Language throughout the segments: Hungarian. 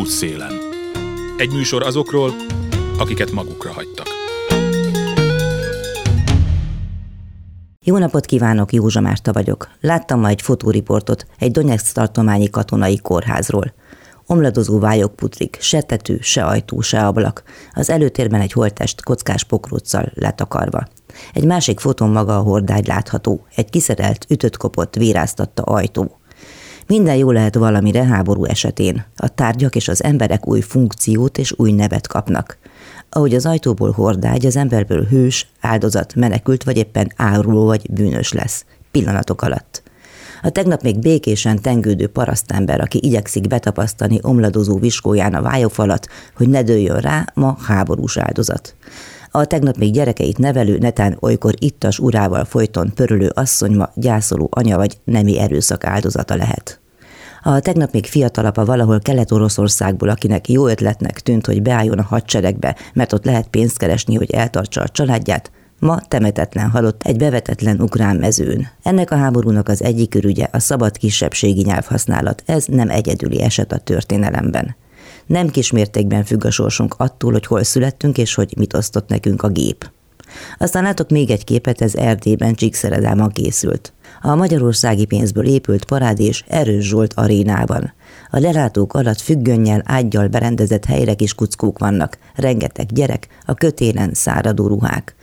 Útszélen. Egy műsor azokról, akiket magukra hagytak. Jó napot kívánok, Józsa Márta vagyok. Láttam ma egy fotóriportot egy Donetsk tartományi katonai kórházról. Omladozó vályok putrik, se tető, se ajtó, se ablak. Az előtérben egy holtest kockás pokróccal letakarva. Egy másik fotón maga a hordágy látható, egy kiszerelt, ütött kopott, véráztatta ajtó. Minden jó lehet valamire háború esetén. A tárgyak és az emberek új funkciót és új nevet kapnak. Ahogy az ajtóból hordágy, az emberből hős, áldozat, menekült vagy éppen áruló vagy bűnös lesz. Pillanatok alatt. A tegnap még békésen tengődő parasztember, aki igyekszik betapasztani omladozó viskóján a vályófalat, hogy ne dőljön rá, ma háborús áldozat. A tegnap még gyerekeit nevelő, netán olykor ittas urával folyton pörülő asszony ma gyászoló anya vagy nemi erőszak áldozata lehet. A tegnap még fiatalapa valahol Kelet-Oroszországból, akinek jó ötletnek tűnt, hogy beálljon a hadseregbe, mert ott lehet pénzt keresni, hogy eltartsa a családját, ma temetetlen halott egy bevetetlen ukrán mezőn. Ennek a háborúnak az egyik ürügye a szabad kisebbségi nyelvhasználat. Ez nem egyedüli eset a történelemben. Nem kismértékben függ a sorsunk attól, hogy hol születtünk és hogy mit osztott nekünk a gép. Aztán látok még egy képet, ez Erdélyben Csíkszeredában készült. A magyarországi pénzből épült parádés Erős Zsolt arénában. A lelátók alatt függönnyel, ágyjal berendezett helyre kis kuckók vannak, rengeteg gyerek, a kötélen száradó ruhák.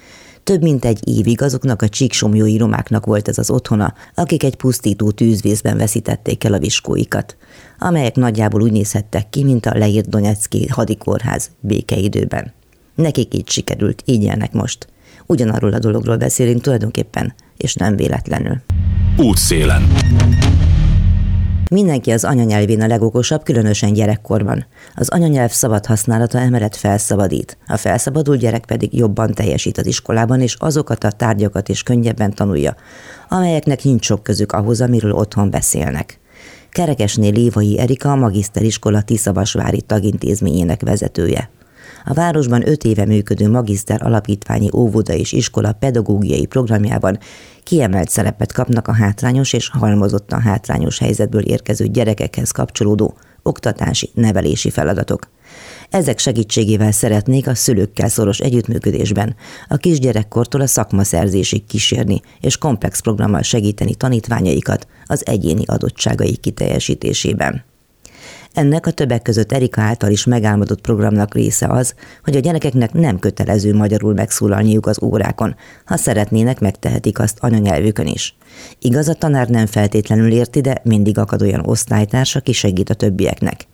Több mint egy évig azoknak a csíksomjói romáknak volt ez az otthona, akik egy pusztító tűzvészben veszítették el a viskóikat, amelyek nagyjából úgy nézhettek ki, mint a leírt Donetszki hadikórház békeidőben. Nekik így sikerült, így élnek most. Ugyanarról a dologról beszélünk tulajdonképpen, és nem véletlenül. Útszélen. Mindenki az anyanyelvén a legokosabb, különösen gyerekkorban. Az anyanyelv szabad használata emellett felszabadít. A felszabadult gyerek pedig jobban teljesít az iskolában, és azokat a tárgyakat is könnyebben tanulja, amelyeknek nincs sok közük ahhoz, amiről otthon beszélnek. Kerekesné Lévai Erika a magiszteriskola Tiszavasvári tagintézményének vezetője. A városban öt éve működő magiszter alapítványi óvoda és iskola pedagógiai programjában kiemelt szerepet kapnak a hátrányos és halmozottan hátrányos helyzetből érkező gyerekekhez kapcsolódó oktatási, nevelési feladatok. Ezek segítségével szeretnék a szülőkkel szoros együttműködésben a kisgyerekkortól a szakmaszerzésig kísérni, és komplex programmal segíteni tanítványaikat az egyéni adottságai kiteljesítésében. Ennek a többek között Erika által is megálmodott programnak része az, hogy a gyerekeknek nem kötelező magyarul megszólalniuk az órákon, ha szeretnének, megtehetik azt anyanyelvükön is. Igaz, a tanár nem feltétlenül érti, de mindig akad olyan osztálytárs, aki segít a többieknek.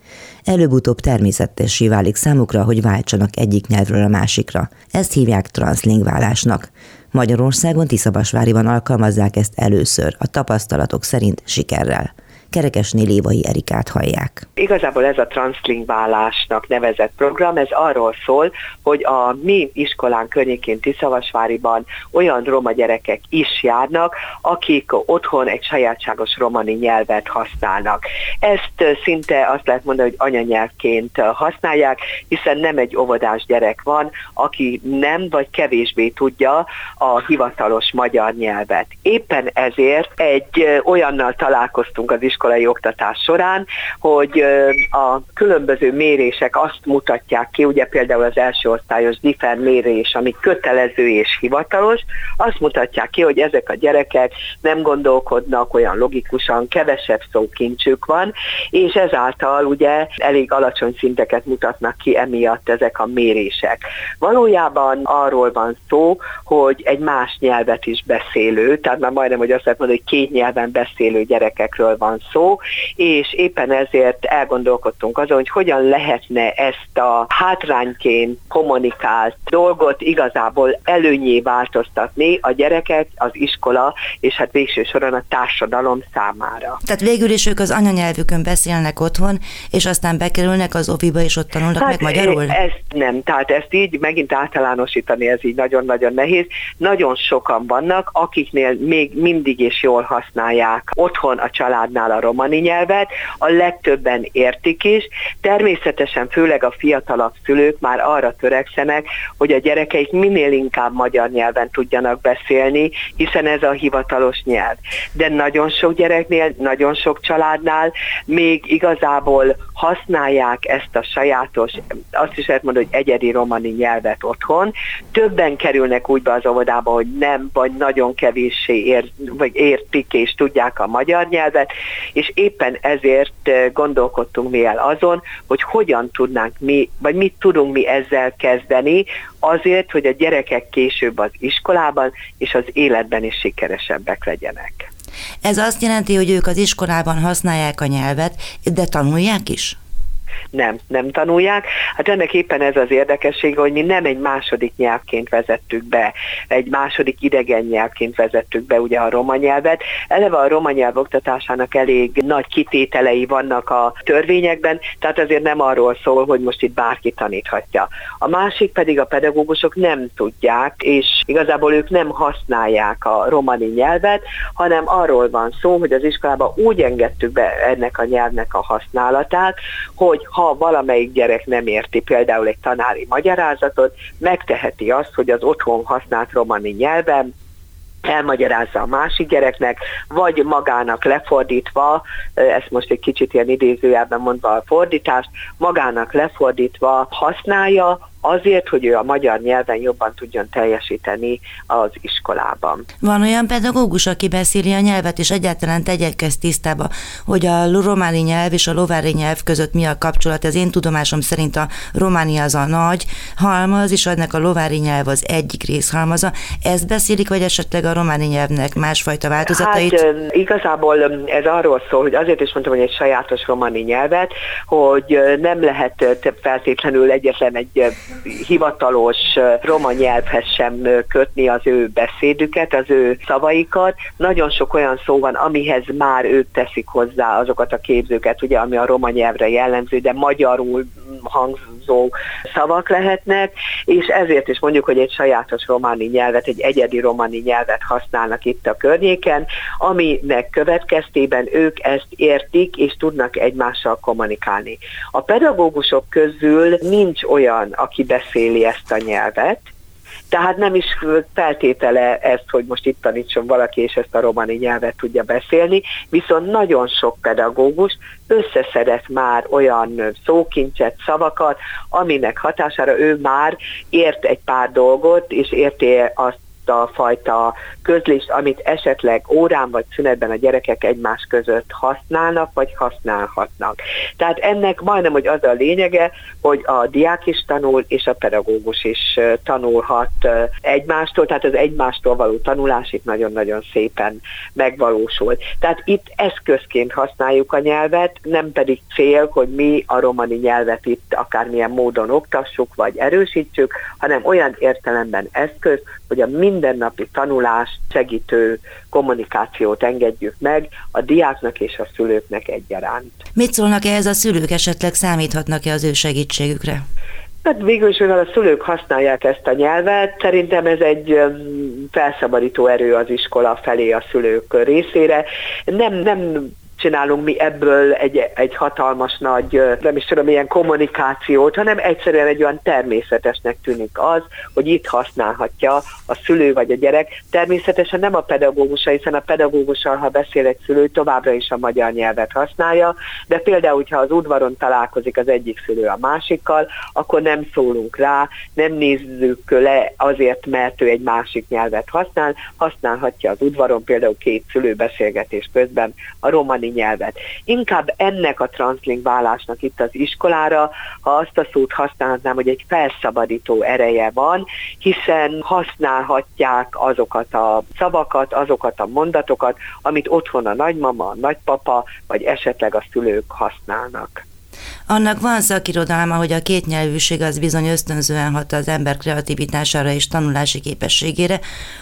Előbb-utóbb természetessé válik számukra, hogy váltsanak egyik nyelvről a másikra. Ezt hívják transzlingválásnak. Magyarországon Tiszabasváriban alkalmazzák ezt először, a tapasztalatok szerint sikerrel. Kerekesné Lévai Erikát hallják. Igazából ez a transzlingválásnak nevezett program, ez arról szól, hogy a mi iskolán környékén Tiszavasváriban olyan roma gyerekek is járnak, akik otthon egy sajátságos romani nyelvet használnak. Ezt szinte azt lehet mondani, hogy anyanyelvként használják, hiszen nem egy óvodás gyerek van, aki nem vagy kevésbé tudja a hivatalos magyar nyelvet. Éppen ezért egy olyannal találkoztunk az iskolai oktatás során, hogy a különböző mérések azt mutatják ki, ugye például az első osztályos differ mérés, ami kötelező és hivatalos, azt mutatják ki, hogy ezek a gyerekek nem gondolkodnak olyan logikusan, kevesebb szókincsük van, és ezáltal ugye elég alacsony szinteket mutatnak ki emiatt ezek a mérések. Valójában arról van szó, hogy egy más nyelvet is beszélő, tehát már majdnem, hogy azt lehet mondani, hogy két nyelven beszélő gyerekekről van szó, és éppen ezért elgondolkodtunk azon, hogy hogyan lehetne ezt a hátrányként kommunikált dolgot igazából előnyé változtatni a gyerekek, az iskola, és hát végső soron a társadalom számára. Tehát végül is ők az anyanyelvükön beszélnek otthon, és aztán bekerülnek az oviba, és ott tanulnak hát meg magyarul? Ezt nem, tehát ezt így megint általánosítani, ez így nagyon-nagyon nehéz. Nagyon sokan vannak, akiknél még mindig is jól használják otthon a családnál a romani nyelvet, a legtöbben értik is. Természetesen főleg a fiatalabb szülők már arra törekszenek, hogy a gyerekeik minél inkább magyar nyelven tudjanak beszélni, hiszen ez a hivatalos nyelv. De nagyon sok gyereknél, nagyon sok családnál még igazából használják ezt a sajátos, azt is lehet mondani, hogy egyedi romani nyelvet otthon. Többen kerülnek úgy be az óvodába, hogy nem, vagy nagyon kevéssé ér, vagy értik és tudják a magyar nyelvet, és éppen ezért gondolkodtunk mi el azon, hogy hogyan tudnánk mi, vagy mit tudunk mi ezzel kezdeni, azért, hogy a gyerekek később az iskolában és az életben is sikeresebbek legyenek. Ez azt jelenti, hogy ők az iskolában használják a nyelvet, de tanulják is? Nem, nem tanulják. Hát ennek éppen ez az érdekessége, hogy mi nem egy második nyelvként vezettük be, egy második idegen nyelvként vezettük be ugye a roma nyelvet. Eleve a roma nyelv oktatásának elég nagy kitételei vannak a törvényekben, tehát azért nem arról szól, hogy most itt bárki taníthatja. A másik pedig a pedagógusok nem tudják, és igazából ők nem használják a romani nyelvet, hanem arról van szó, hogy az iskolában úgy engedtük be ennek a nyelvnek a használatát, hogy ha valamelyik gyerek nem érti például egy tanári magyarázatot, megteheti azt, hogy az otthon használt romani nyelven elmagyarázza a másik gyereknek, vagy magának lefordítva, ezt most egy kicsit ilyen idézőjelben mondva a fordítást, magának lefordítva használja, azért, hogy ő a magyar nyelven jobban tudjon teljesíteni az iskolában. Van olyan pedagógus, aki beszéli a nyelvet, és egyáltalán tegyek ezt tisztába, hogy a románi nyelv és a lovári nyelv között mi a kapcsolat. Az én tudomásom szerint a románi az a nagy halmaz, és ennek a lovári nyelv az egyik részhalmaza. Ezt beszélik, vagy esetleg a románi nyelvnek másfajta változatait? Hát igazából ez arról szól, hogy azért is mondtam, hogy egy sajátos románi nyelvet, hogy nem lehet feltétlenül egyetlen egy hivatalos roma nyelvhez sem kötni az ő beszédüket, az ő szavaikat. Nagyon sok olyan szó van, amihez már ők teszik hozzá azokat a képzőket, ugye, ami a roma nyelvre jellemző, de magyarul hangzó szavak lehetnek, és ezért is mondjuk, hogy egy sajátos románi nyelvet, egy egyedi románi nyelvet használnak itt a környéken, aminek következtében ők ezt értik, és tudnak egymással kommunikálni. A pedagógusok közül nincs olyan, aki beszéli ezt a nyelvet, tehát nem is feltétele ezt, hogy most itt tanítson valaki, és ezt a romani nyelvet tudja beszélni, viszont nagyon sok pedagógus összeszedett már olyan szókincset, szavakat, aminek hatására ő már ért egy pár dolgot, és érti azt a fajta közlést, amit esetleg órán vagy szünetben a gyerekek egymás között használnak, vagy használhatnak. Tehát ennek majdnem, hogy az a lényege, hogy a diák is tanul, és a pedagógus is tanulhat egymástól, tehát az egymástól való tanulás itt nagyon-nagyon szépen megvalósul. Tehát itt eszközként használjuk a nyelvet, nem pedig cél, hogy mi a romani nyelvet itt akármilyen módon oktassuk, vagy erősítsük, hanem olyan értelemben eszköz, hogy a mindennapi tanulás segítő kommunikációt engedjük meg a diáknak és a szülőknek egyaránt. Mit szólnak ehhez a szülők, esetleg számíthatnak-e az ő segítségükre? Hát végül is, mivel a szülők használják ezt a nyelvet, szerintem ez egy felszabadító erő az iskola felé a szülők részére. Nem, nem csinálunk mi ebből egy, egy hatalmas nagy, nem is tudom, ilyen kommunikációt, hanem egyszerűen egy olyan természetesnek tűnik az, hogy itt használhatja a szülő vagy a gyerek. Természetesen nem a pedagógusa, hiszen a pedagógussal, ha beszél egy szülő, továbbra is a magyar nyelvet használja, de például, hogyha az udvaron találkozik az egyik szülő a másikkal, akkor nem szólunk rá, nem nézzük le azért, mert ő egy másik nyelvet használ, használhatja az udvaron például két szülő beszélgetés közben a romani nyelvet. Inkább ennek a transzlingválásnak itt az iskolára, ha azt a szót használhatnám, hogy egy felszabadító ereje van, hiszen használhatják azokat a szavakat, azokat a mondatokat, amit otthon a nagymama, a nagypapa, vagy esetleg a szülők használnak. Annak van szakirodalma, hogy a kétnyelvűség az bizony ösztönzően hat az ember kreativitására és tanulási képességére.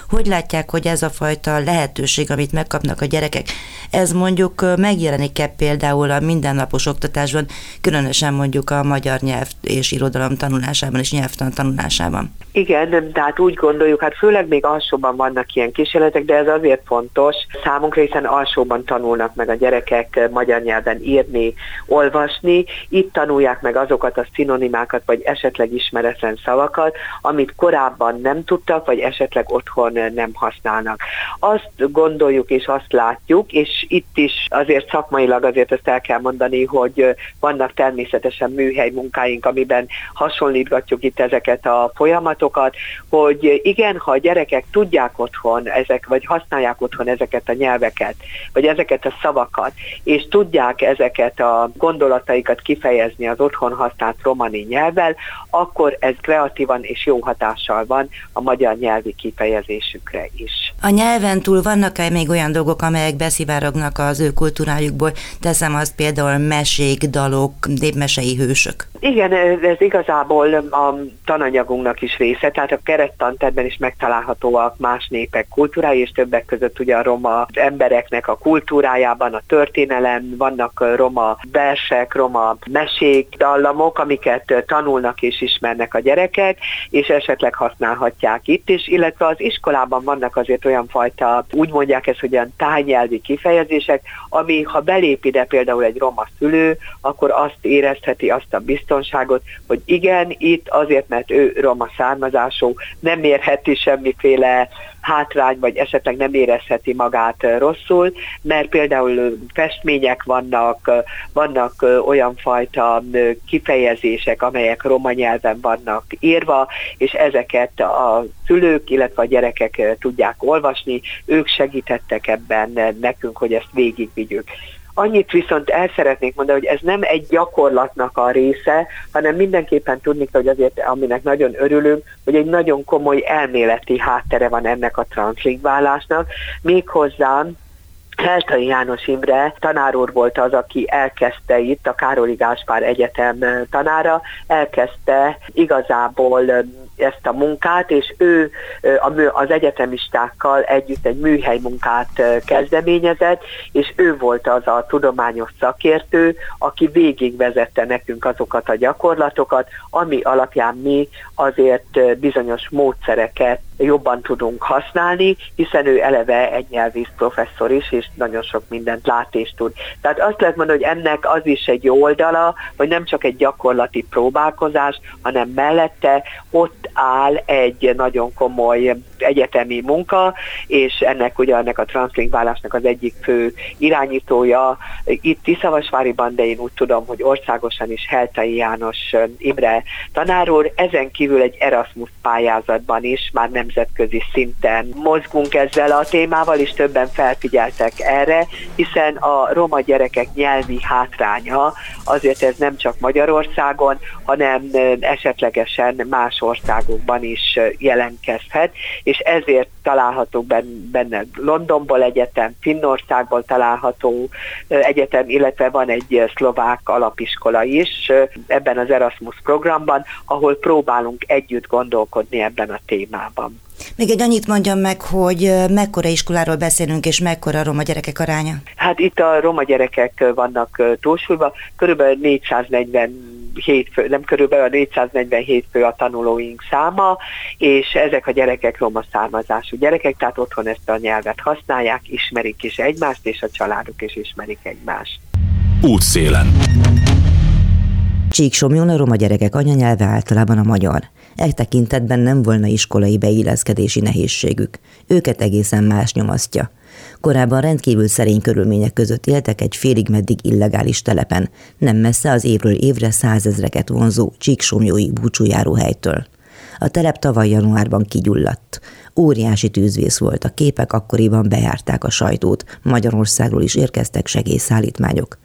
Hogy látják, hogy ez a fajta lehetőség, amit megkapnak a gyerekek, ez mondjuk megjelenik-e például a mindennapos oktatásban, különösen mondjuk a magyar nyelv és irodalom tanulásában és nyelvtan tanulásában? Igen, tehát úgy gondoljuk, hát főleg még alsóban vannak ilyen kísérletek, de ez azért fontos számunkra, hiszen alsóban tanulnak meg a gyerekek magyar nyelven írni, olvasni, itt tanulják meg azokat a szinonimákat, vagy esetleg ismeretlen szavakat, amit korábban nem tudtak, vagy esetleg otthon nem használnak. Azt gondoljuk és azt látjuk, és itt is azért szakmailag azért ezt el kell mondani, hogy vannak természetesen műhely munkáink, amiben hasonlítgatjuk itt ezeket a folyamatokat, hogy igen, ha a gyerekek tudják otthon ezek, vagy használják otthon ezeket a nyelveket, vagy ezeket a szavakat, és tudják ezeket a gondolataikat kifejezni az otthon használt romani nyelvvel, akkor ez kreatívan és jó hatással van a magyar nyelvi kifejezésükre is. A nyelven túl vannak-e még olyan dolgok, amelyek beszivárognak az ő kultúrájukból? Teszem azt például mesék, dalok, népmesei hősök. Igen, ez igazából a tananyagunknak is része, tehát a kerettanterben is megtalálhatóak más népek kultúrái, és többek között ugye a roma embereknek a kultúrájában, a történelem, vannak roma versek, roma mesék, dallamok, amiket tanulnak és ismernek a gyerekek, és esetleg használhatják itt is, illetve az iskolában vannak azért olyan fajta, úgy mondják ezt, hogy olyan tájnyelvi kifejezések, ami ha belép ide például egy roma szülő, akkor azt érezheti azt a biztonságot, hogy igen, itt azért, mert ő roma származású, nem érheti semmiféle hátrány, vagy esetleg nem érezheti magát rosszul, mert például festmények vannak, vannak olyan fajta kifejezések, amelyek roma nyelven vannak írva, és ezeket a szülők, illetve a gyerekek tudják olvasni, ők segítettek ebben nekünk, hogy ezt végigvigyük. Annyit viszont el szeretnék mondani, hogy ez nem egy gyakorlatnak a része, hanem mindenképpen tudni hogy azért, aminek nagyon örülünk, hogy egy nagyon komoly elméleti háttere van ennek a transzlingválásnak, méghozzá Heltai János Imre tanár úr volt az, aki elkezdte itt, a Károli Gáspár Egyetem tanára, elkezdte igazából ezt a munkát, és ő az egyetemistákkal együtt egy műhely munkát kezdeményezett, és ő volt az a tudományos szakértő, aki végigvezette nekünk azokat a gyakorlatokat, ami alapján mi azért bizonyos módszereket jobban tudunk használni, hiszen ő eleve egy nyelvész professzor is, és nagyon sok mindent lát és tud. Tehát azt lehet mondani, hogy ennek az is egy oldala, hogy nem csak egy gyakorlati próbálkozás, hanem mellette ott áll egy nagyon komoly egyetemi munka, és ennek ugye ennek a translingválásnak az egyik fő irányítója itt Tiszavasváriban, de én úgy tudom, hogy országosan is Heltai János Imre tanár úr, ezen kívül egy Erasmus pályázatban is már nemzetközi szinten mozgunk ezzel a témával, és többen felfigyeltek erre, hiszen a roma gyerekek nyelvi hátránya azért ez nem csak Magyarországon, hanem esetlegesen más országokban is jelentkezhet, és ezért található benne Londonból egyetem, Finnországból található egyetem, illetve van egy szlovák alapiskola is ebben az Erasmus programban, ahol próbálunk együtt gondolkodni ebben a témában. Még egy annyit mondjam meg, hogy mekkora iskoláról beszélünk, és mekkora a roma gyerekek aránya? Hát itt a roma gyerekek vannak túlsúlyban, körülbelül 440 7 fő, nem körülbelül 447 fő a tanulóink száma, és ezek a gyerekek roma származású gyerekek, tehát otthon ezt a nyelvet használják, ismerik is egymást, és a családok is ismerik egymást. Útszélen. Csíksomjon a roma gyerekek anyanyelve általában a magyar. E tekintetben nem volna iskolai beilleszkedési nehézségük. Őket egészen más nyomasztja. Korábban rendkívül szerény körülmények között éltek egy félig meddig illegális telepen, nem messze az évről évre százezreket vonzó csíksomjói búcsújáróhelytől. A telep tavaly januárban kigyulladt. Óriási tűzvész volt, a képek akkoriban bejárták a sajtót, Magyarországról is érkeztek segélyszállítmányok.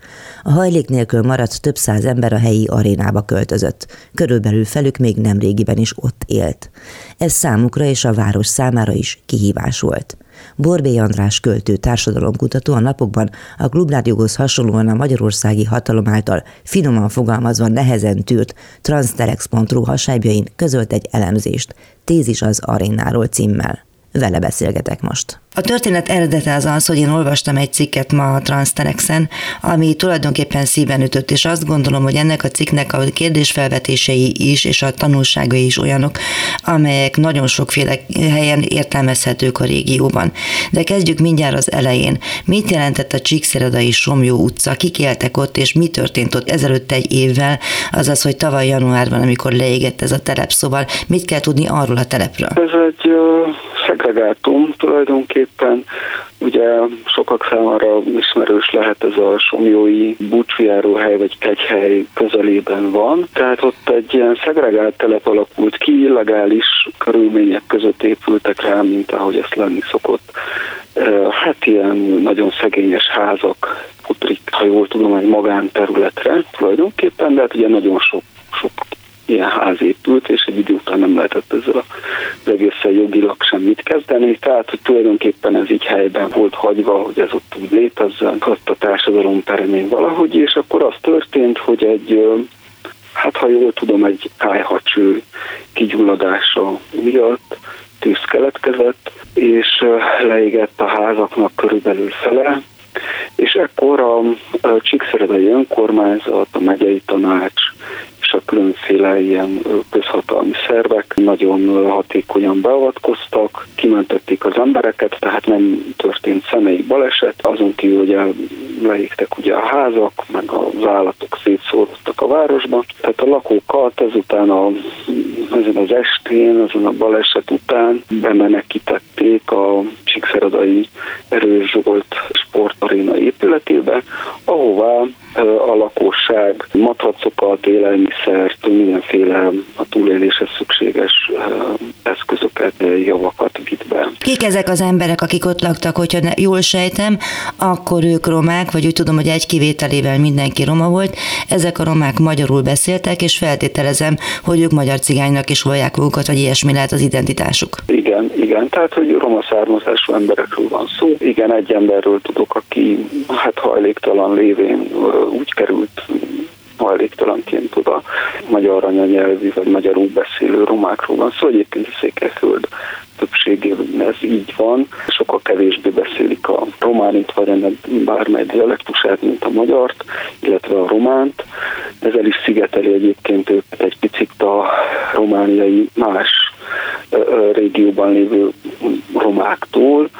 A hajlék nélkül maradt több száz ember a helyi arénába költözött, körülbelül felük még nem régiben is ott élt. Ez számukra és a város számára is kihívás volt. Borbé András költő társadalomkutató a napokban a klubrádióhoz hasonlóan a magyarországi hatalom által finoman fogalmazva nehezen tűrt transterex.ru hasábjain közölt egy elemzést, Tézis az arénáról címmel. Vele beszélgetek most. A történet eredete az az, hogy én olvastam egy cikket ma a Transterexen, ami tulajdonképpen szíven ütött, és azt gondolom, hogy ennek a cikknek a kérdésfelvetései is, és a tanulságai is olyanok, amelyek nagyon sokféle helyen értelmezhetők a régióban. De kezdjük mindjárt az elején. Mit jelentett a Csíkszeredai Somjó utca? Kik éltek ott, és mi történt ott ezelőtt egy évvel, azaz, hogy tavaly januárban, amikor leégett ez a telep, szóval mit kell tudni arról a telepről? Ez egy uh, szegregátum tulajdonképpen. Ugye sokak számára ismerős lehet ez a somjói búcsújáróhely vagy kegyhely közelében van. Tehát ott egy ilyen szegregált telep alakult ki, illegális körülmények között épültek rá, mint ahogy ezt lenni szokott. Hát ilyen nagyon szegényes házak putrik, ha jól tudom, egy magánterületre tulajdonképpen, de hát ugye nagyon sok, sok ilyen ház épült, és egy idő után nem lehetett ezzel az egészen jogilag semmit kezdeni. Tehát, hogy tulajdonképpen ez így helyben volt hagyva, hogy ez ott úgy létezzen, azt a társadalom peremény valahogy, és akkor az történt, hogy egy hát ha jól tudom, egy kájhacső kigyulladása miatt tűz keletkezett, és leégett a házaknak körülbelül fele, és ekkor a, a Csíkszeredai önkormányzat, a megyei tanács és a különféle ilyen közhatalmi szervek nagyon hatékonyan beavatkoztak, kimentették az embereket, tehát nem történt személyi baleset, azon kívül ugye leégtek ugye a házak, meg az állatok szétszórodtak a városba, tehát a lakókat ezután a, ezen az estén, ezen a baleset után bemenekítették a Csíkszeredai Erős Zsolt sportaréna épületébe, ahová a lakosság matracokat, élelmiszert, mindenféle a túléléshez szükséges eszközöket, javakat vitt be. Kik ezek az emberek, akik ott laktak, hogyha jól sejtem, akkor ők romák, vagy úgy tudom, hogy egy kivételével mindenki roma volt, ezek a romák magyarul beszéltek, és feltételezem, hogy ők magyar cigánynak is vallják magukat, vagy ilyesmi lehet az identitásuk. Igen, igen, tehát hogy roma származású emberekről van szó. Igen, egy emberről tudok, aki hát hajléktalan lévén úgy került hajléktalanként oda magyar anyanyelvű vagy magyarul beszélő romákról van szó. Szóval egyébként a Székelyföld többségében ez így van. Sokkal kevésbé beszélik a románit, vagy ennek bármely dialektusát, mint a magyart, illetve a románt. Ezzel is szigeteli egyébként őket egy picit a romániai más régióban lévő romáktól,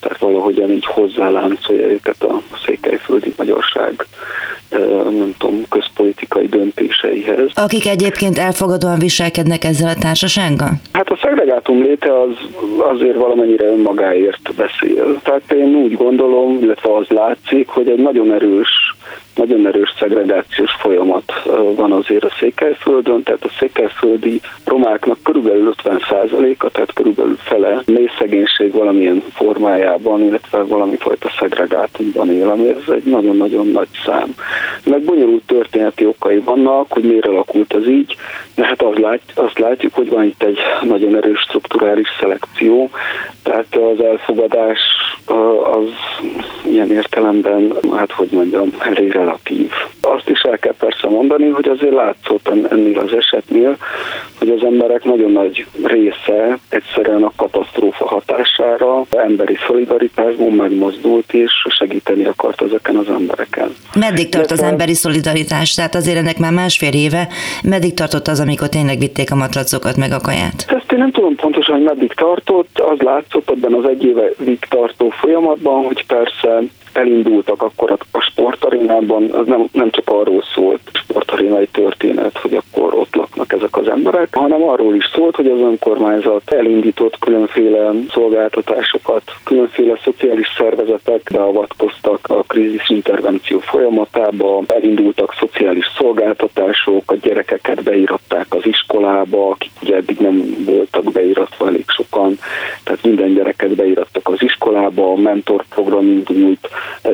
tehát valahogyan így hozzáláncolja őket a székelyföldi magyarság nem tudom, közpolitikai döntéseihez. Akik egyébként elfogadóan viselkednek ezzel a társasággal? Hát a szegregátum léte az azért valamennyire önmagáért beszél. Tehát én úgy gondolom, illetve az látszik, hogy egy nagyon erős nagyon erős szegregációs folyamat van azért a Székelyföldön, tehát a székelyföldi romáknak körülbelül 50%-a, tehát körülbelül fele mély szegénység valamilyen formájában, illetve valami fajta szegregátumban él, ami ez egy nagyon-nagyon nagy szám. Meg bonyolult történeti okai vannak, hogy miért alakult az így, de hát azt, lát, azt látjuk, hogy van itt egy nagyon erős strukturális szelekció, tehát az elfogadás az ilyen értelemben, hát hogy mondjam, elég relatív. Azt is el kell persze mondani, hogy azért látszott ennél az esetnél, hogy az emberek nagyon nagy része egyszerűen a katasztrófa hatására emberi szolidaritásból megmozdult és segíteni akart ezeken az embereken. Meddig tart az emberi szolidaritás? Tehát azért ennek már másfél éve. Meddig tartott az, amikor tényleg vitték a matracokat meg a kaját? Ezt én nem tudom pontosan, hogy meddig tartott. Az látszott ebben az egy évig tartó folyamatban, hogy persze elindultak akkor a sportarénában, az nem, nem csak arról szólt sportarénai történet, hogy akkor ott laknak ezek az emberek, hanem arról is szólt, hogy az önkormányzat elindított különféle szolgáltatásokat, különféle szociális szervezetek beavatkoztak a krízis intervenció folyamatába, elindultak szociális szolgáltatások, a gyerekeket beíratták az iskolába, akik ugye eddig nem voltak beíratva elég sokan, tehát minden gyereket beírattak az iskolába, a mentorprogram indult,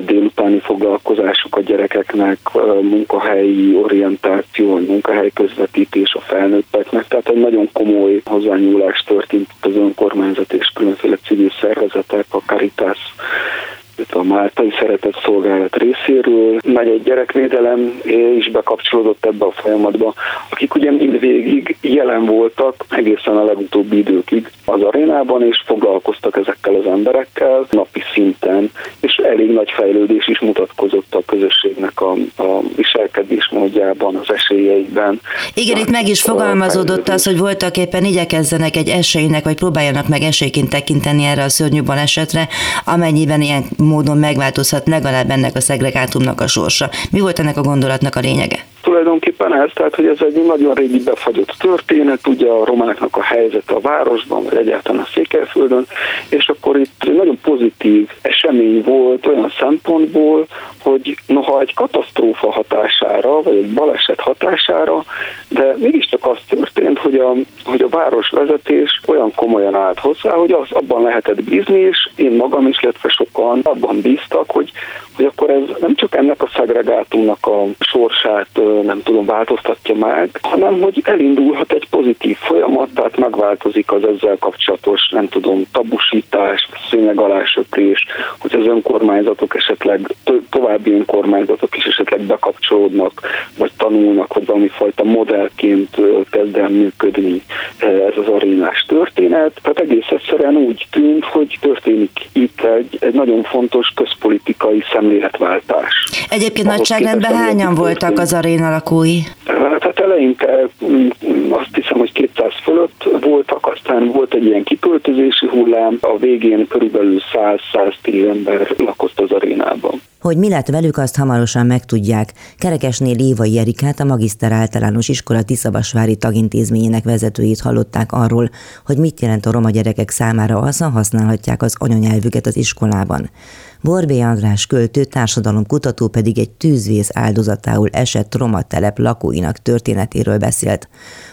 délutáni foglalkozások a gyerekeknek, munkahelyi orientáció, munkahely közvetítés a felnőtteknek, tehát egy nagyon komoly hozzányúlás történt az önkormányzat és különféle civil szervezetek, a Caritas a Máltai Szeretett Szolgálat részéről, meg egy gyerekvédelem is bekapcsolódott ebbe a folyamatba, akik ugye mindvégig jelen voltak egészen a legutóbbi időkig az arénában, és foglalkoztak ezekkel az emberekkel napi szinten, és elég nagy fejlődés is mutatkozott a közösségnek a, a viselkedés módjában, az esélyeiben. Igen, itt meg is fogalmazódott az, hogy voltak éppen igyekezzenek egy esélynek, vagy próbáljanak meg esélyként tekinteni erre a szörnyű balesetre, amennyiben ilyen módon megváltozhat legalább ennek a szegregátumnak a sorsa. Mi volt ennek a gondolatnak a lényege? Tulajdonképpen ez, tehát hogy ez egy nagyon régi befagyott történet, ugye a romáknak a helyzete a városban, vagy egyáltalán a Székelyföldön, és akkor itt nagyon pozitív esemény volt olyan szempontból, hogy noha egy katasztrófa hatására, vagy egy baleset hatására, de mégiscsak az történt, hogy a, hogy a városvezetés olyan komolyan állt hozzá, hogy az abban lehetett bízni, és én magam is, illetve sokan abban bíztak, hogy, hogy akkor ez nem csak ennek a szegregátumnak a sorsát nem tudom változtatja meg, hanem hogy elindulhat egy pozitív folyamat, tehát megváltozik az ezzel kapcsolatos, nem tudom, tabusítás, szőnyeg alásöprés, hogy az önkormányzatok esetleg, további önkormányzatok is esetleg bekapcsolódnak, vagy tanulnak, vagy valami fajta modellként kezd el működni ez az arénás történet. Tehát egész egyszerűen úgy tűnt, hogy történik itt egy, egy nagyon fontos közpolitikai szemléletváltás. Egyébként nagyságrendben hányan voltak az aréna lakói? Hát eleinte mm, azt hiszem, hogy 200 fölött voltak, aztán volt egy ilyen kiköltözési hullám, a végén körülbelül 100-110 ember lakott az arénában. Hogy mi lett velük, azt hamarosan megtudják. Kerekesné Lévai Erikát, a Magiszter Általános Iskola Tiszavasvári tagintézményének vezetőjét hallották arról, hogy mit jelent a roma gyerekek számára az, ha használhatják az anyanyelvüket az iskolában. Borbé András költő társadalomkutató pedig egy tűzvész áldozatául esett roma telep lakóinak történetéről beszélt,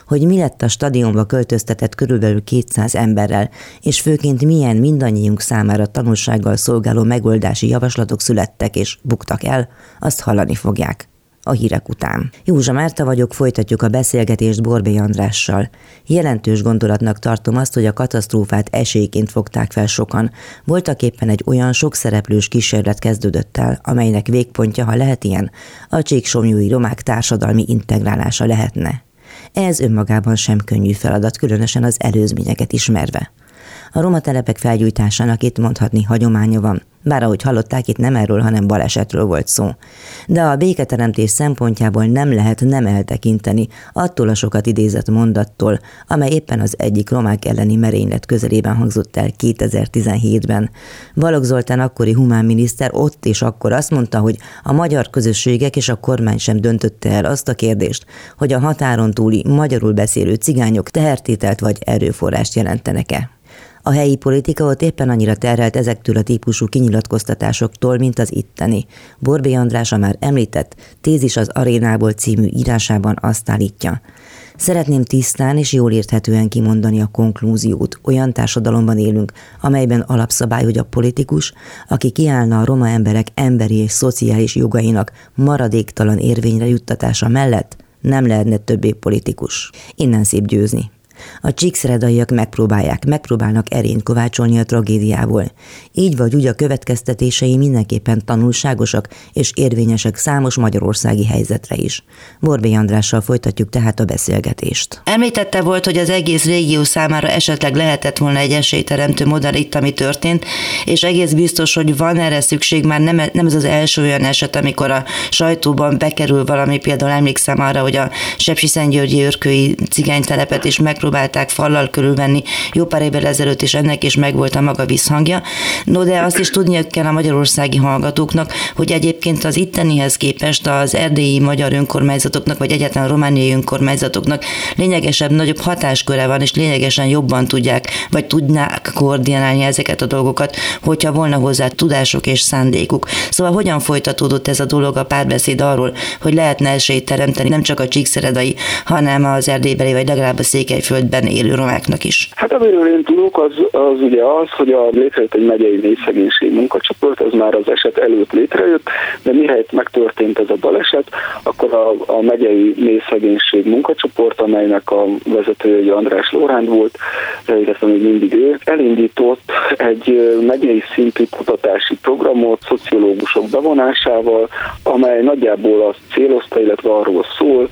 hogy mi lett a stadionba költöztetett körülbelül 200 emberrel, és főként milyen mindannyiunk számára tanulsággal szolgáló megoldási javaslatok születtek és buktak el, azt hallani fogják a hírek után. Józsa Márta vagyok, folytatjuk a beszélgetést Borbé Andrással. Jelentős gondolatnak tartom azt, hogy a katasztrófát esélyként fogták fel sokan. Voltak éppen egy olyan sok szereplős kísérlet kezdődött el, amelynek végpontja, ha lehet ilyen, a csíksomjúi romák társadalmi integrálása lehetne. Ez önmagában sem könnyű feladat, különösen az előzményeket ismerve. A roma telepek felgyújtásának itt mondhatni hagyománya van, bár ahogy hallották, itt nem erről, hanem balesetről volt szó. De a béketeremtés szempontjából nem lehet nem eltekinteni attól a sokat idézett mondattól, amely éppen az egyik romák elleni merénylet közelében hangzott el 2017-ben. Balogh Zoltán akkori humánminiszter ott és akkor azt mondta, hogy a magyar közösségek és a kormány sem döntötte el azt a kérdést, hogy a határon túli magyarul beszélő cigányok tehertételt vagy erőforrást jelentenek-e. A helyi politika ott éppen annyira terhelt ezektől a típusú kinyilatkoztatásoktól, mint az itteni. Borbé András már említett Tézis az arénából című írásában azt állítja. Szeretném tisztán és jól érthetően kimondani a konklúziót. Olyan társadalomban élünk, amelyben alapszabály, hogy a politikus, aki kiállna a roma emberek emberi és szociális jogainak maradéktalan érvényre juttatása mellett, nem lehetne többé politikus. Innen szép győzni. A csíkszeredaiak megpróbálják, megpróbálnak erényt kovácsolni a tragédiából. Így vagy úgy a következtetései mindenképpen tanulságosak és érvényesek számos magyarországi helyzetre is. Borbé Andrással folytatjuk tehát a beszélgetést. Említette volt, hogy az egész régió számára esetleg lehetett volna egy esélyteremtő modell itt, ami történt, és egész biztos, hogy van erre szükség, már nem, nem ez az első olyan eset, amikor a sajtóban bekerül valami, például emlékszem arra, hogy a Sepsi-Szentgyörgyi őrkői cigánytelepet is megpróbál megpróbálták fallal körülvenni jó pár évvel ezelőtt, és ennek is megvolt a maga visszhangja. No, de azt is tudniuk kell a magyarországi hallgatóknak, hogy egyébként az ittenihez képest az erdélyi magyar önkormányzatoknak, vagy egyáltalán romániai önkormányzatoknak lényegesebb, nagyobb hatásköre van, és lényegesen jobban tudják, vagy tudnák koordinálni ezeket a dolgokat, hogyha volna hozzá tudások és szándékuk. Szóval hogyan folytatódott ez a dolog a párbeszéd arról, hogy lehetne esélyt teremteni nem csak a csíkszeredai, hanem az erdélybeli, vagy legalább a székelyföld földben élő romáknak is? Hát amiről én tudok, az, az ugye az, hogy a létrejött egy megyei népszegénység munkacsoport, ez már az eset előtt létrejött, de mihelyt megtörtént ez a baleset, akkor a, a megyei népszegénység munkacsoport, amelynek a vezetője András Lóránd volt, illetve még mindig ő, elindított egy megyei szintű kutatási programot szociológusok bevonásával, amely nagyjából azt célozta, illetve arról szól,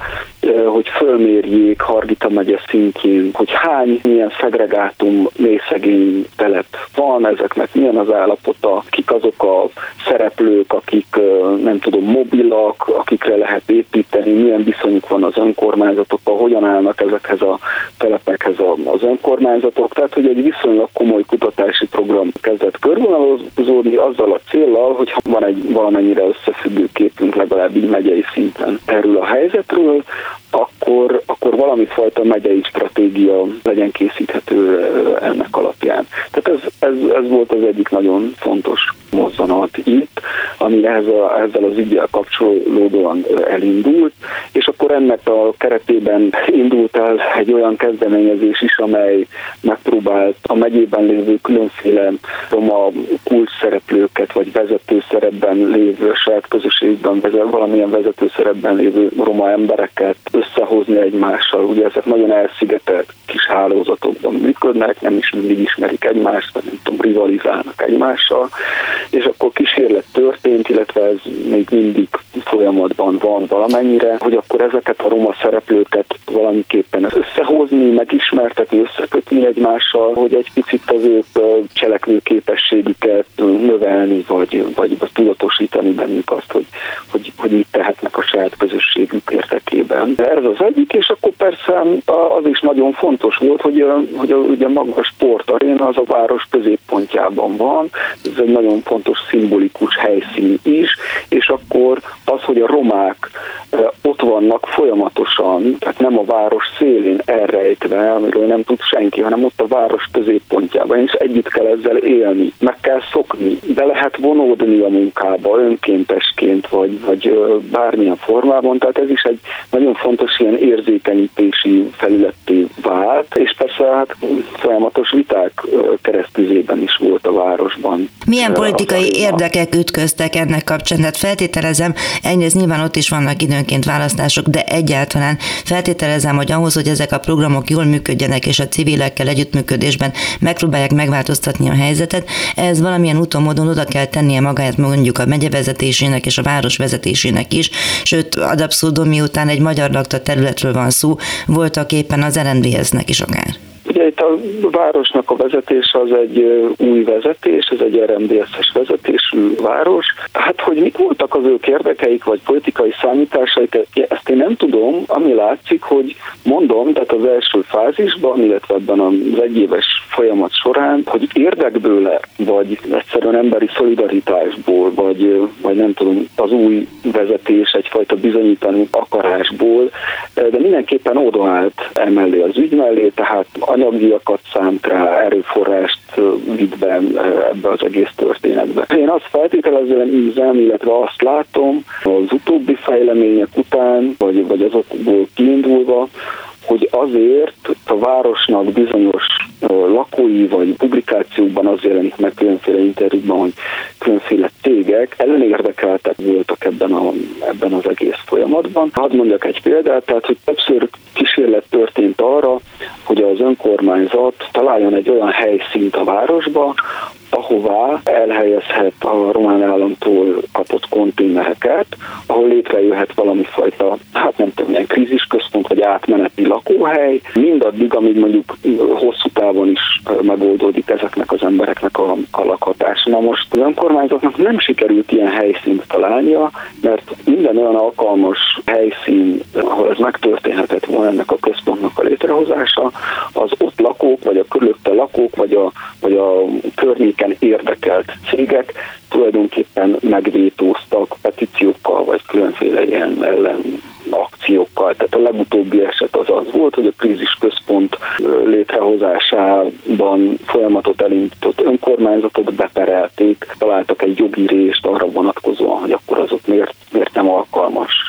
hogy fölmérjék Hargita megye szintjén, hogy hány, milyen szegregátum mélyszegény telep van, ezeknek milyen az állapota, kik azok a szereplők, akik nem tudom, mobilak, akikre lehet építeni, milyen viszonyuk van az önkormányzatokkal, hogyan állnak ezekhez a telepekhez az önkormányzatok. Tehát, hogy egy viszonylag komoly kutatási program kezdett körvonalazódni azzal a célral, hogy van egy valamennyire összefüggő képünk legalább így megyei szinten erről a helyzetről, akkor, akkor valami fajta megyei stratégia legyen készíthető ennek alapján. Tehát ez, ez, ez volt az egyik nagyon fontos mozzanat itt, ami a, ezzel az ügyel kapcsolódóan elindult, és akkor ennek a keretében indult el egy olyan kezdeményezés is, amely megpróbált a megyében lévő különféle roma kulcs szereplőket, vagy vezető szerepben lévő, saját közösségben valamilyen vezető szerepben lévő roma embereket összehozni egymással. Ugye ezek nagyon elszigetelt kis hálózatokban működnek, nem is mindig ismerik egymást, vagy nem tudom, rivalizálnak egymással, és akkor kísérlet történt, illetve ez még mindig folyamatban van valamennyire, hogy akkor ezeket a roma szereplőket valamiképpen összehozni, megismertetni, összekötni egymással, hogy egy picit az ők cselekvő képességüket növelni, vagy, vagy tudatosítani bennük azt, hogy, hogy, hogy mit tehetnek a saját közösségük érdekében. Ez az egyik, és akkor persze az is nagyon fontos volt, hogy, hogy ugye maga a sportaréna az a város középpontjában van, ez egy nagyon fontos szimbolikus helyszín is, és akkor az, hogy a romák ott vannak folyamatosan, tehát nem a város szélén elrejtve, amiről nem tud senki, hanem ott a város középpontjában, és együtt kell ezzel élni, meg kell szokni, be lehet vonódni a munkába önkéntesként, vagy, vagy bármilyen formában, tehát ez is egy nagyon fontos ilyen érzékenyítési felületté vált, és persze hát folyamatos viták keresztüzében is volt a városban. Milyen politikai érdekek ütköztek ennek kapcsán? Tehát feltételezem, egyrészt nyilván ott is vannak időnként választások, de egyáltalán feltételezem, hogy ahhoz, hogy ezek a programok jól működjenek, és a civilekkel együttműködésben megpróbálják megváltoztatni a helyzetet, ez valamilyen úton módon oda kell tennie magát mondjuk a megye vezetésének és a város vezetésének is, sőt, ad abszurdum, miután egy magyar lakta területről van szó, voltak éppen az RNDS-nek is akár. Itt a városnak a vezetése az egy új vezetés, ez egy RMDS-es vezetésű város. Hát, hogy mik voltak az ők érdekeik, vagy politikai számításaik, ezt én nem tudom. Ami látszik, hogy mondom, tehát az első fázisban, illetve ebben az egyéves folyamat során, hogy érdekből, vagy egyszerűen emberi szolidaritásból, vagy, vagy nem tudom, az új vezetés egyfajta bizonyítani akarásból, de mindenképpen odaállt emellé az ügy mellé, tehát anyagiakat szánt rá, erőforrást vitt be ebbe az egész történetbe. Én azt feltételezem, illetve azt látom az utóbbi fejlemények után, vagy, vagy azokból kiindulva, hogy azért a városnak bizonyos lakói vagy publikációkban az jelenik meg különféle interjúkban, hogy különféle cégek ellenérdekeltek voltak ebben, a, ebben az egész folyamatban. Hadd mondjak egy példát, tehát hogy többször kísérlet történt arra, hogy az önkormányzat találjon egy olyan helyszínt a városba, ahová elhelyezhet a román államtól kapott konténereket, ahol létrejöhet valami fajta, hát nem tudom, ilyen krízisközpont vagy átmeneti lakóhely, mindaddig, amíg mondjuk hosszú távon is megoldódik ezeknek az embereknek a, a lakhatása. Na most az önkormányzatnak nem sikerült ilyen helyszínt találnia, mert minden olyan alkalmas helyszín, ahol ez megtörténhetett volna ennek a központnak a létrehozása, az ott lakók, vagy a körülötte lakók, vagy a, vagy a környék terméken érdekelt cégek tulajdonképpen megvétóztak petíciókkal, vagy különféle ilyen ellen akciókkal. Tehát a legutóbbi eset az az volt, hogy a krízis központ létrehozásában folyamatot elindított önkormányzatot beperelték, találtak egy jogi részt arra vonatkozóan, hogy akkor azok miért, miért nem alkalmas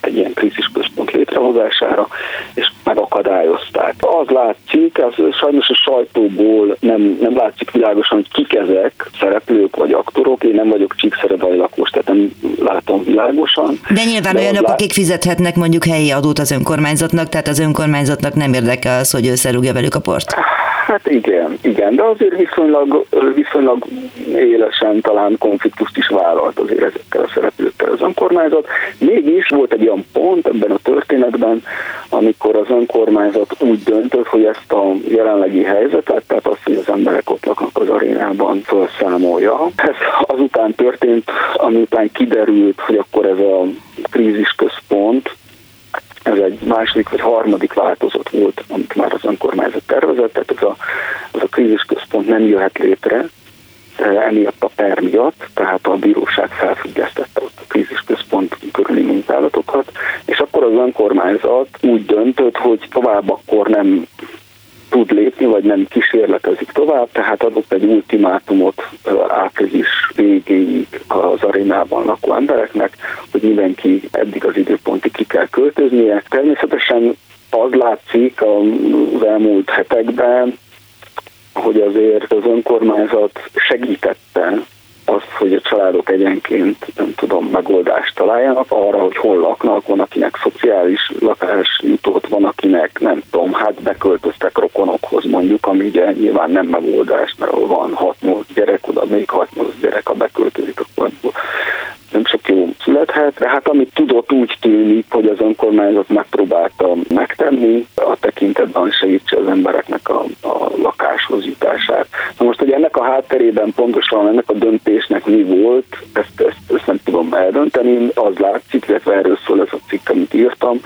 egy ilyen krízis központ létrehozására, és megakadályozták. Az látszik, az sajnos a sajtóból nem, nem látszik világosan, hogy kik ezek, szereplők vagy aktorok. Én nem vagyok Csíkszeredai lakos, tehát nem látom világosan. De nyilván De olyanok, lát... akik fizethetnek mondjuk helyi adót az önkormányzatnak, tehát az önkormányzatnak nem érdekel az, hogy összerúgja velük a port. Hát igen, igen, de azért viszonylag, viszonylag élesen talán konfliktust is vállalt azért ezekkel a szereplőkkel az önkormányzat. Mégis volt egy olyan pont ebben a történetben, amikor az önkormányzat úgy döntött, hogy ezt a jelenlegi helyzetet, tehát azt, hogy az emberek ott laknak az arénában, felszámolja. Ez azután történt, amiután kiderült, hogy akkor ez a krízisközpont, ez egy második vagy harmadik változat volt, amit már az önkormányzat tervezett, tehát ez a, ez a krízisközpont nem jöhet létre, e, emiatt a per miatt, tehát a bíróság felfüggesztette ott a krízisközpont körüli munkálatokat, és akkor az önkormányzat úgy döntött, hogy tovább akkor nem tud lépni, vagy nem kísérletezik tovább, tehát adott egy ultimátumot április végéig az arénában lakó embereknek, hogy mindenki eddig az időpontig ki kell költöznie. Természetesen az látszik az elmúlt hetekben, hogy azért az önkormányzat segítette azt, hogy a családok egyenként, nem tudom, megoldást találjanak arra, hogy hol laknak, van akinek szociális lakás jutott, van akinek, nem tudom, hát beköltöztek rokonokhoz mondjuk, ami ugye nyilván nem megoldás, mert van 6-8 gyerek, oda még 6-8 gyerek, ha beköltözik, akkor nem sok jó születhet, de hát amit tudott úgy tűnik, hogy az önkormányzat megpróbálta megtenni, a tekintetben segítse az embereknek a, a lakáshoz jutását. Na most, hogy ennek a hátterében pontosan ennek a döntésnek mi volt, ezt, ezt, ezt nem tudom eldönteni, az látszik, illetve erről szól ez a cikk, amit írtam,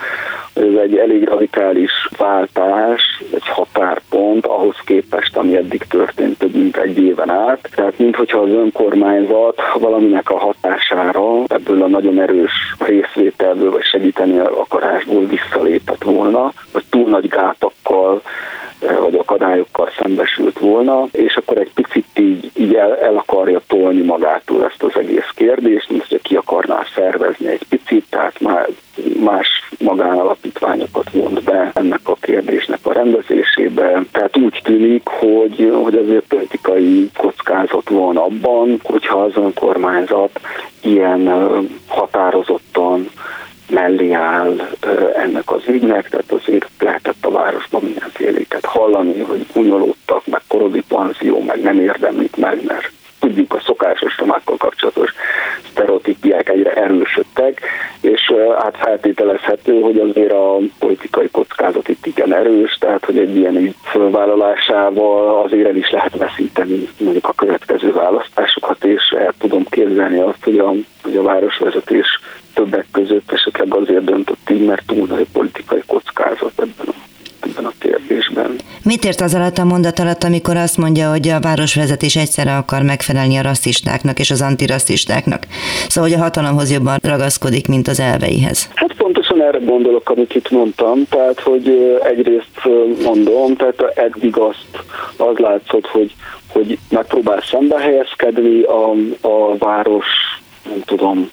hogy ez egy elég radikális váltás, egy határpont ahhoz képest, ami eddig történt több mint egy éven át. Tehát minthogyha az önkormányzat valaminek a hatására számára ebből a nagyon erős részvételből vagy segíteni akarásból visszalépett volna, vagy túl nagy gátakkal eh, vagy akadályokkal szembesült volna, és akkor egy picit így, így el, el akarja tolni magától ezt az egész kérdést, mint hogy ki akarná szervezni egy picit, tehát már más magánalapítványokat vont be ennek a kérdésnek a rendezésébe. Tehát úgy tűnik, hogy, hogy azért politikai kockázat van abban, hogyha az önkormányzat ilyen határozottan mellé áll ennek az ügynek, tehát azért lehetett a városban mindenféléket hallani, hogy unyolódtak, meg korodi panzió, meg nem érdemlik meg, mert tudjuk a szokásos romákkal kapcsolatos sztereotípiák egyre erősödtek, és hát feltételezhető, hogy azért a politikai kockázat itt igen erős, tehát hogy egy ilyen ügy fölvállalásával azért el is lehet veszíteni mondjuk a következő választásokat, és el tudom képzelni azt, hogy a, hogy a városvezetés többek között esetleg azért döntött így, mert túl nagy politikai kockázat ebben a ebben a kérdésben. Mit ért az alatt a mondat alatt, amikor azt mondja, hogy a városvezetés egyszerre akar megfelelni a rasszistáknak és az antirasszistáknak? Szóval, hogy a hatalomhoz jobban ragaszkodik, mint az elveihez. Hát erre gondolok, amit itt mondtam. Tehát, hogy egyrészt mondom, tehát eddig azt az látszott, hogy, hogy megpróbál szembe helyezkedni a, a város, nem tudom,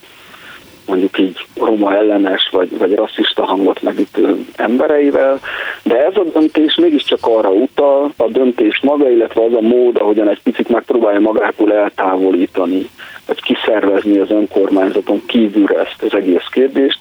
mondjuk így roma ellenes vagy, vagy rasszista hangot megütő embereivel, de ez a döntés mégiscsak arra utal, a döntés maga, illetve az a mód, ahogyan egy picit megpróbálja magától eltávolítani, vagy kiszervezni az önkormányzaton kívülre ezt az egész kérdést,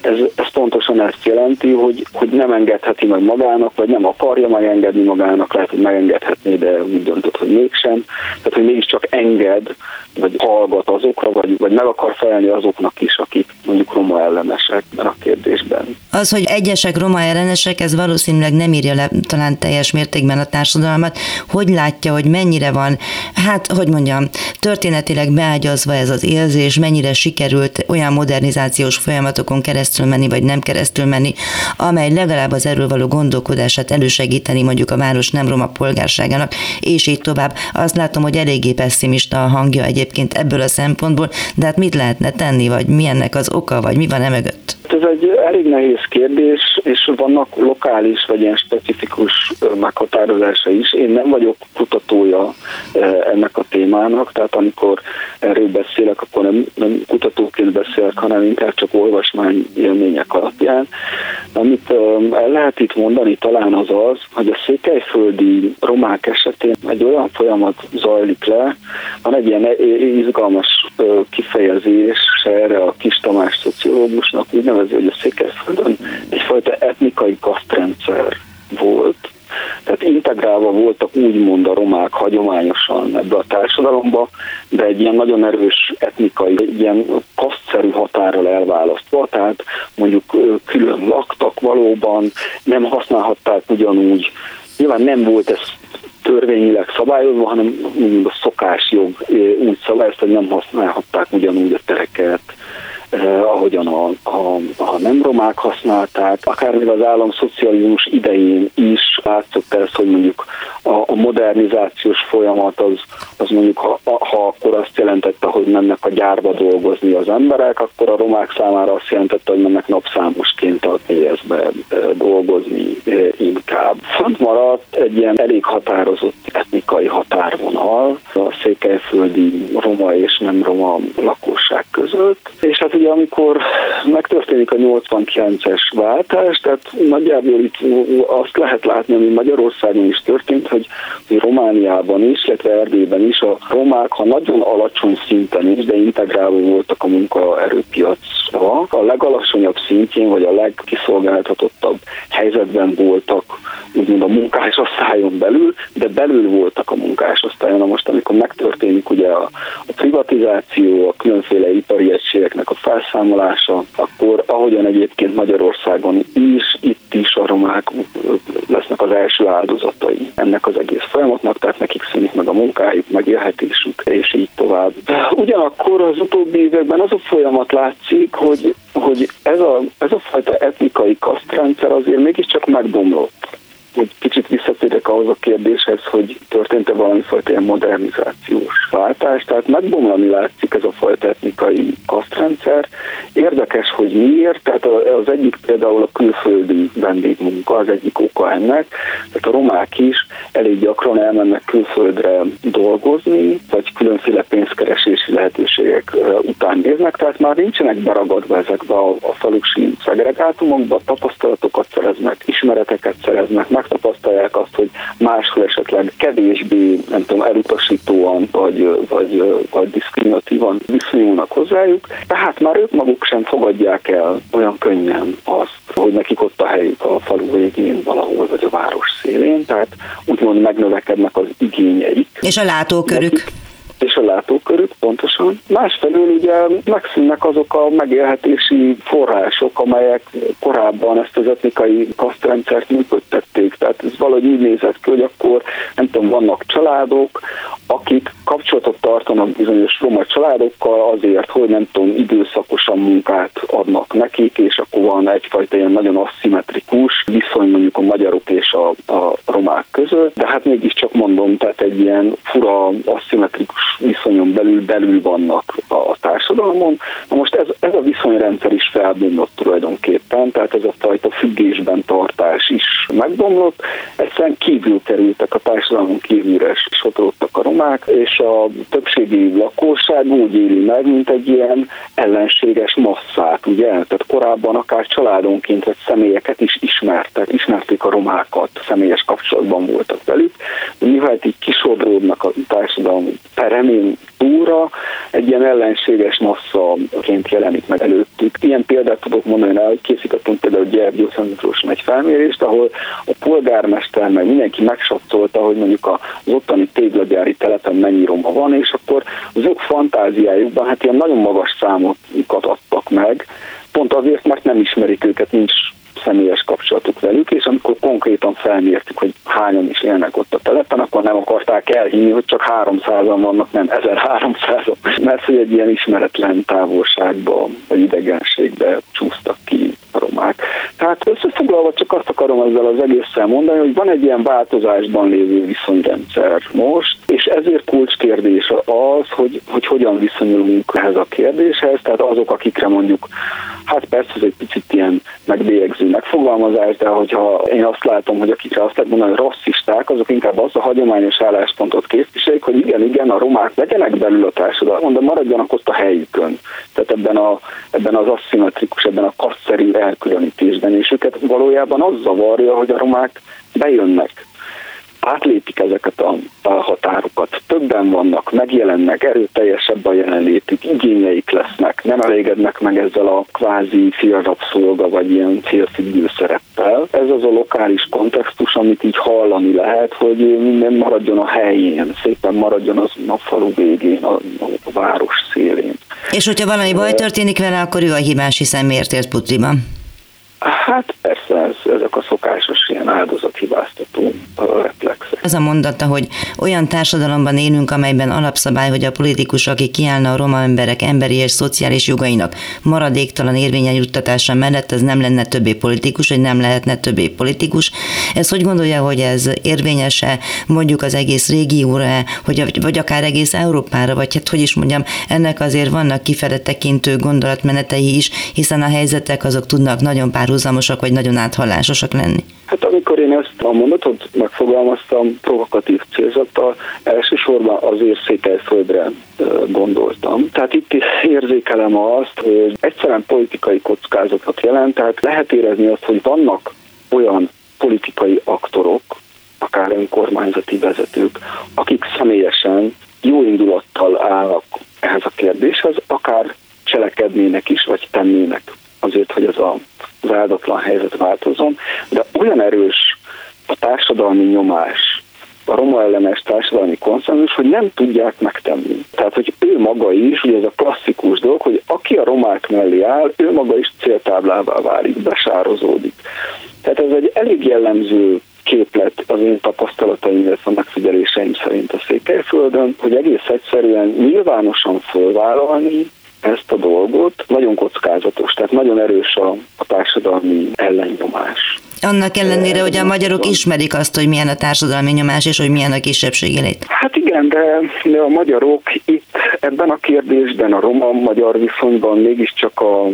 ez, ez pontosan ezt jelenti, hogy, hogy nem engedheti meg magának, vagy nem akarja megengedni magának, lehet, hogy megengedhetné, de úgy döntött, hogy mégsem. Tehát, hogy mégiscsak enged, vagy hallgat azokra, vagy, vagy meg akar felelni azoknak is, akik mondjuk roma ellenesek a kérdésben. Az, hogy egyesek roma ellenesek, ez valószínűleg nem írja le talán teljes mértékben a társadalmat. Hogy látja, hogy mennyire van, hát, hogy mondjam, történetileg beágyazva ez az érzés, mennyire sikerült olyan modernizációs folyamatokon keresztül keresztül menni, vagy nem keresztül menni, amely legalább az erről való gondolkodását elősegíteni mondjuk a város nem roma polgárságának, és így tovább. Azt látom, hogy eléggé pessimista a hangja egyébként ebből a szempontból, de hát mit lehetne tenni, vagy mi ennek az oka, vagy mi van e mögött? Ez egy elég nehéz kérdés, és vannak lokális vagy ilyen specifikus meghatározása is. Én nem vagyok kutatója ennek a témának, tehát amikor erről beszélek, akkor nem, nem kutatóként beszélek, hanem inkább csak olvasmány élmények alapján. Amit el lehet itt mondani talán az az, hogy a székelyföldi romák esetén egy olyan folyamat zajlik le, van egy ilyen izgalmas kifejezés erre a kis Tamás szociológusnak, úgy nevezi, hogy a Székelyföldön egyfajta etnikai kasztrendszer volt, tehát integrálva voltak úgymond a romák hagyományosan ebbe a társadalomba, de egy ilyen nagyon erős etnikai, egy ilyen kasztszerű határral elválasztva, tehát mondjuk külön laktak valóban, nem használhatták ugyanúgy, nyilván nem volt ez törvényileg szabályozva, hanem a szokásjog úgy szabályozta, hogy nem használhatták ugyanúgy a tereket, eh, ahogyan a, a, a nem romák használták, akár még az államszocializmus idején is látszott ez, hogy mondjuk a, a modernizációs folyamat az, az mondjuk, ha, ha akkor azt jelentette, hogy mennek a gyárba dolgozni az emberek, akkor a romák számára azt jelentette, hogy mennek napszámosként a TS-be eh, dolgozni eh, inkább. Fönt maradt egy ilyen elég határozott etnikai határvonal a székelyföldi roma és nem roma lakosság között, és hát ugye amikor megtörténik a 89-es váltás, tehát nagyjából itt azt lehet látni, ami Magyarországon is történt, hogy, Romániában is, illetve Erdélyben is a romák, ha nagyon alacsony szinten is, de integrálva voltak a munkaerőpiacra, a legalacsonyabb szintjén, vagy a legkiszolgáltatottabb helyzetben voltak úgymond a munkásosztályon belül, de belül voltak a munkásosztályon. Na most, amikor megtörténik ugye a, a privatizáció, a különféle ipari egységeknek a felszámolása, akkor ahogyan egyébként Magyarországon is, itt is a romák lesznek az első áldozatai ennek az egész folyamatnak, tehát nekik szűnik meg a munkájuk, megélhetésük, és így tovább. Ugyanakkor az utóbbi években az a folyamat látszik, hogy, hogy ez, a, ez a fajta etnikai kasztrendszer azért mégiscsak megbomlott hogy kicsit visszatérek ahhoz a kérdéshez, hogy történt-e valami fajta ilyen modernizációs váltás, tehát megbomlani látszik ez a fajta etnikai kasztrendszer. Érdekes, hogy miért, tehát az egyik például a külföldi vendégmunka, az egyik oka ennek, tehát a romák is elég gyakran elmennek külföldre dolgozni, vagy különféle pénzkeresési lehetőségek után néznek, tehát már nincsenek beragadva ezekbe a, a falusi szegregátumokba, tapasztalatokat szereznek, ismereteket szereznek, megtapasztalják azt, hogy máshol esetleg kevésbé, nem tudom, elutasítóan vagy, vagy, vagy diszkriminatívan viszonyulnak hozzájuk, tehát már ők maguk sem fogadják el olyan könnyen azt, hogy nekik ott a helyük a falu végén valahol, vagy a város szélén, tehát úgymond megnövekednek az igényeik. És a látókörük. Nekik és a látókörük pontosan. Másfelől ugye megszűnnek azok a megélhetési források, amelyek korábban ezt az etnikai kasztrendszert működtették. Tehát ez valahogy így nézett ki, hogy akkor nem tudom, vannak családok, akik kapcsolatot tartanak bizonyos roma családokkal azért, hogy nem tudom, időszakosan munkát adnak nekik, és akkor van egyfajta ilyen nagyon aszimmetrikus viszony mondjuk a magyarok és a, a romák között, de hát mégiscsak mondom, tehát egy ilyen fura aszimmetrikus viszonyon belül belül vannak a társadalmon. Na most ez, ez a viszonyrendszer is felbomlott tulajdonképpen, tehát ez a fajta függésben tartás is megbomlott, egyszerűen kívül kerültek a társadalmon kívülre sodródtak a romák, és a többségi lakosság úgy éli meg, mint egy ilyen ellenséges masszát, ugye? Tehát korábban akár családonként vagy személyeket is ismertek, ismerték a romákat, személyes kapcsolatban voltak velük, mivel így kisodródnak a társadalmi peremén túra, egy ilyen ellenséges masszaként jelenik meg előttük. Ilyen példát tudok mondani hogy készítettünk például Gyergyó Szentmiklóson egy felmérést, ahol a polgármester meg mindenki megsatszolta, hogy mondjuk az ottani téglagyári telepen mennyi roma van, és akkor az ők fantáziájukban hát ilyen nagyon magas számokat adtak meg, pont azért, mert nem ismerik őket, nincs személyes kapcsolatuk velük, és amikor konkrétan felmértük, hogy hányan is élnek ott a telepen, akkor nem akarták elhinni, hogy csak 300-an vannak, nem 1300-an, mert hogy egy ilyen ismeretlen távolságba, vagy idegenségbe csúsztak ki a. Tehát Összefoglalva csak azt akarom ezzel az egésszel mondani, hogy van egy ilyen változásban lévő viszonyrendszer most, és ezért kulcskérdés az, hogy, hogy hogyan viszonyulunk ehhez a kérdéshez, tehát azok, akikre mondjuk, hát persze ez egy picit ilyen megbélyegző megfogalmazás, de hogyha én azt látom, hogy akikre azt lehet mondani, hogy rasszisták, azok inkább azt a hagyományos álláspontot képviselik, hogy igen, igen, a romák legyenek belül a társadalom, de maradjanak ott a helyükön. Tehát ebben, a, ebben az aszimmetrikus, ebben a kasszerű elkülönítésben, és őket valójában az zavarja, hogy a romák bejönnek átlépik ezeket a, a határokat. Többen vannak, megjelennek, erőteljesebb a jelenlétük, igényeik lesznek, nem elégednek meg ezzel a kvázi fiatalszolga vagy ilyen célfüggő szereppel. Ez az a lokális kontextus, amit így hallani lehet, hogy nem maradjon a helyén, szépen maradjon az a falu végén, a, a város szélén. És hogyha valami baj történik vele, akkor ő a hibás, hiszen miért ért putriban? Hát persze, ez, ezek a szokásos ilyen áldozathibáztató reflexek. Ez a mondata, hogy olyan társadalomban élünk, amelyben alapszabály, hogy a politikus, aki kiállna a roma emberek emberi és szociális jogainak maradéktalan érvényen juttatása mellett, ez nem lenne többé politikus, vagy nem lehetne többé politikus. Ez hogy gondolja, hogy ez érvényese mondjuk az egész régióra, hogy, vagy akár egész Európára, vagy hát hogy is mondjam, ennek azért vannak kifele tekintő gondolatmenetei is, hiszen a helyzetek azok tudnak nagyon pár párhuzamosak, vagy nagyon áthallásosak lenni? Hát amikor én ezt a mondatot megfogalmaztam provokatív célzattal, elsősorban azért Székelyföldre gondoltam. Tehát itt érzékelem azt, hogy egyszerűen politikai kockázatot jelent, tehát lehet érezni azt, hogy vannak olyan politikai aktorok, akár önkormányzati vezetők, akik személyesen jó indulattal állnak ehhez a kérdéshez, akár cselekednének is, vagy tennének azért, hogy ez a, az áldatlan helyzet változon, de olyan erős a társadalmi nyomás, a roma ellenes társadalmi konszenzus, hogy nem tudják megtenni. Tehát, hogy ő maga is, ugye ez a klasszikus dolog, hogy aki a romák mellé áll, ő maga is céltáblává válik, besározódik. Tehát ez egy elég jellemző képlet az én tapasztalataim, illetve a megfigyeléseim szerint a Székelyföldön, hogy egész egyszerűen nyilvánosan fölvállalni, ezt a dolgot, nagyon kockázatos, tehát nagyon erős a, a társadalmi ellennyomás. Annak ellenére, hogy a magyarok ismerik azt, hogy milyen a társadalmi nyomás, és hogy milyen a kisebbségi lét. Hát igen, de, de a magyarok itt ebben a kérdésben, a roma-magyar viszonyban mégiscsak a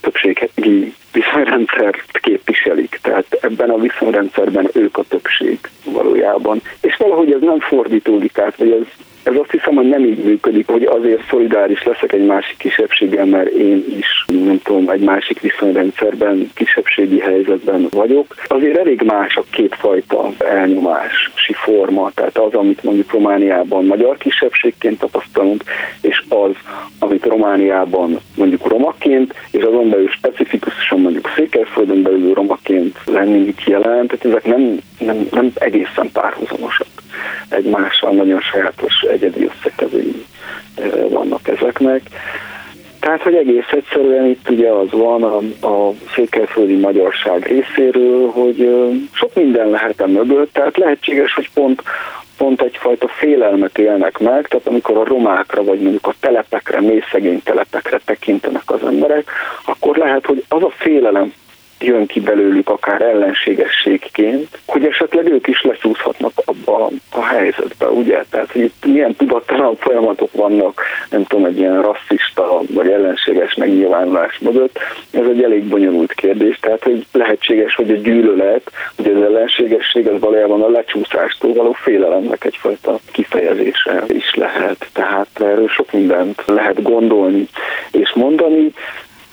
többségi viszonyrendszert képviselik. Tehát ebben a viszonyrendszerben ők a többség valójában. És valahogy ez nem fordítódik át, vagy ez ez azt hiszem, hogy nem így működik, hogy azért szolidáris leszek egy másik kisebbséggel, mert én is, nem tudom, egy másik viszonyrendszerben, kisebbségi helyzetben vagyok. Azért elég más a kétfajta elnyomási forma, tehát az, amit mondjuk Romániában magyar kisebbségként tapasztalunk, és az, amit Romániában mondjuk romaként, és azon belül specifikusan mondjuk Székelyföldön belül romaként lenni mit jelent, tehát ezek nem, nem, nem egészen párhuzamosak egymással nagyon sajátos egyedi összetevői vannak ezeknek. Tehát, hogy egész egyszerűen itt ugye az van a, a székelyföldi magyarság részéről, hogy sok minden lehet a mögött, tehát lehetséges, hogy pont pont egyfajta félelmet élnek meg, tehát amikor a romákra, vagy mondjuk a telepekre, mély szegény telepekre tekintenek az emberek, akkor lehet, hogy az a félelem jön ki belőlük akár ellenségességként, hogy esetleg ők is lecsúszhatnak abba a helyzetbe, ugye? Tehát, hogy itt milyen tudattalan folyamatok vannak, nem tudom, egy ilyen rasszista vagy ellenséges megnyilvánulás mögött, ez egy elég bonyolult kérdés, tehát, hogy lehetséges, hogy a gyűlölet, hogy az ellenségesség az valójában a lecsúszástól való félelemnek egyfajta kifejezése is lehet. Tehát erről sok mindent lehet gondolni és mondani,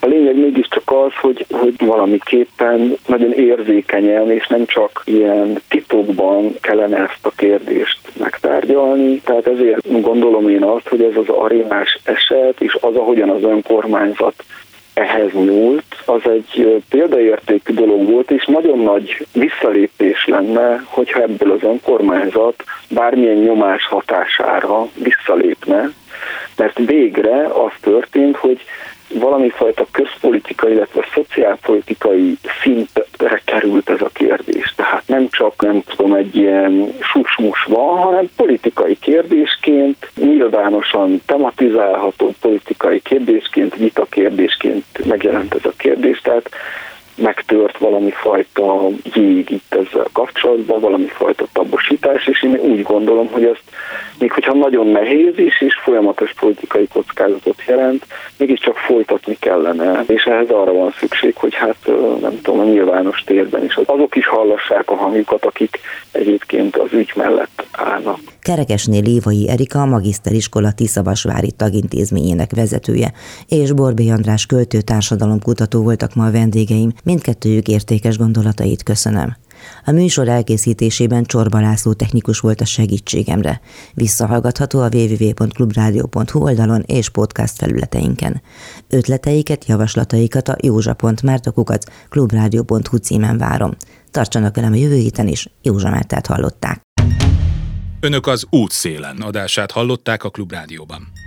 a lényeg mégiscsak az, hogy, hogy valamiképpen nagyon érzékenyen, és nem csak ilyen titokban kellene ezt a kérdést megtárgyalni. Tehát ezért gondolom én azt, hogy ez az arénás eset, és az, ahogyan az önkormányzat ehhez nyúlt, az egy példaértékű dolog volt, és nagyon nagy visszalépés lenne, hogyha ebből az önkormányzat bármilyen nyomás hatására visszalépne, mert végre az történt, hogy valami fajta közpolitikai, illetve szociálpolitikai szintre került ez a kérdés. Tehát nem csak, nem tudom, egy ilyen susmus van, hanem politikai kérdésként, nyilvánosan tematizálható politikai kérdésként, vita kérdésként megjelent ez a kérdés. Tehát megtört valami fajta jég itt ezzel kapcsolatban, valami fajta tabosítás, és én úgy gondolom, hogy ezt még hogyha nagyon nehéz is, és folyamatos politikai kockázatot jelent, mégiscsak folytatni kellene, és ehhez arra van szükség, hogy hát nem tudom, a nyilvános térben is azok is hallassák a hangjukat, akik egyébként az ügy mellett állnak. Kerekesné Lévai Erika a magiszteriskola Tiszavasvári tagintézményének vezetője, és Borbé András költő társadalomkutató voltak ma a vendégeim, mindkettőjük értékes gondolatait köszönöm. A műsor elkészítésében Csorba László technikus volt a segítségemre. Visszahallgatható a www.clubradio.hu oldalon és podcast felületeinken. Ötleteiket, javaslataikat a józsa.mártokukat clubradio.hu címen várom. Tartsanak velem a jövő héten is, Józsa Mártát hallották. Önök az útszélen adását hallották a Klubrádióban.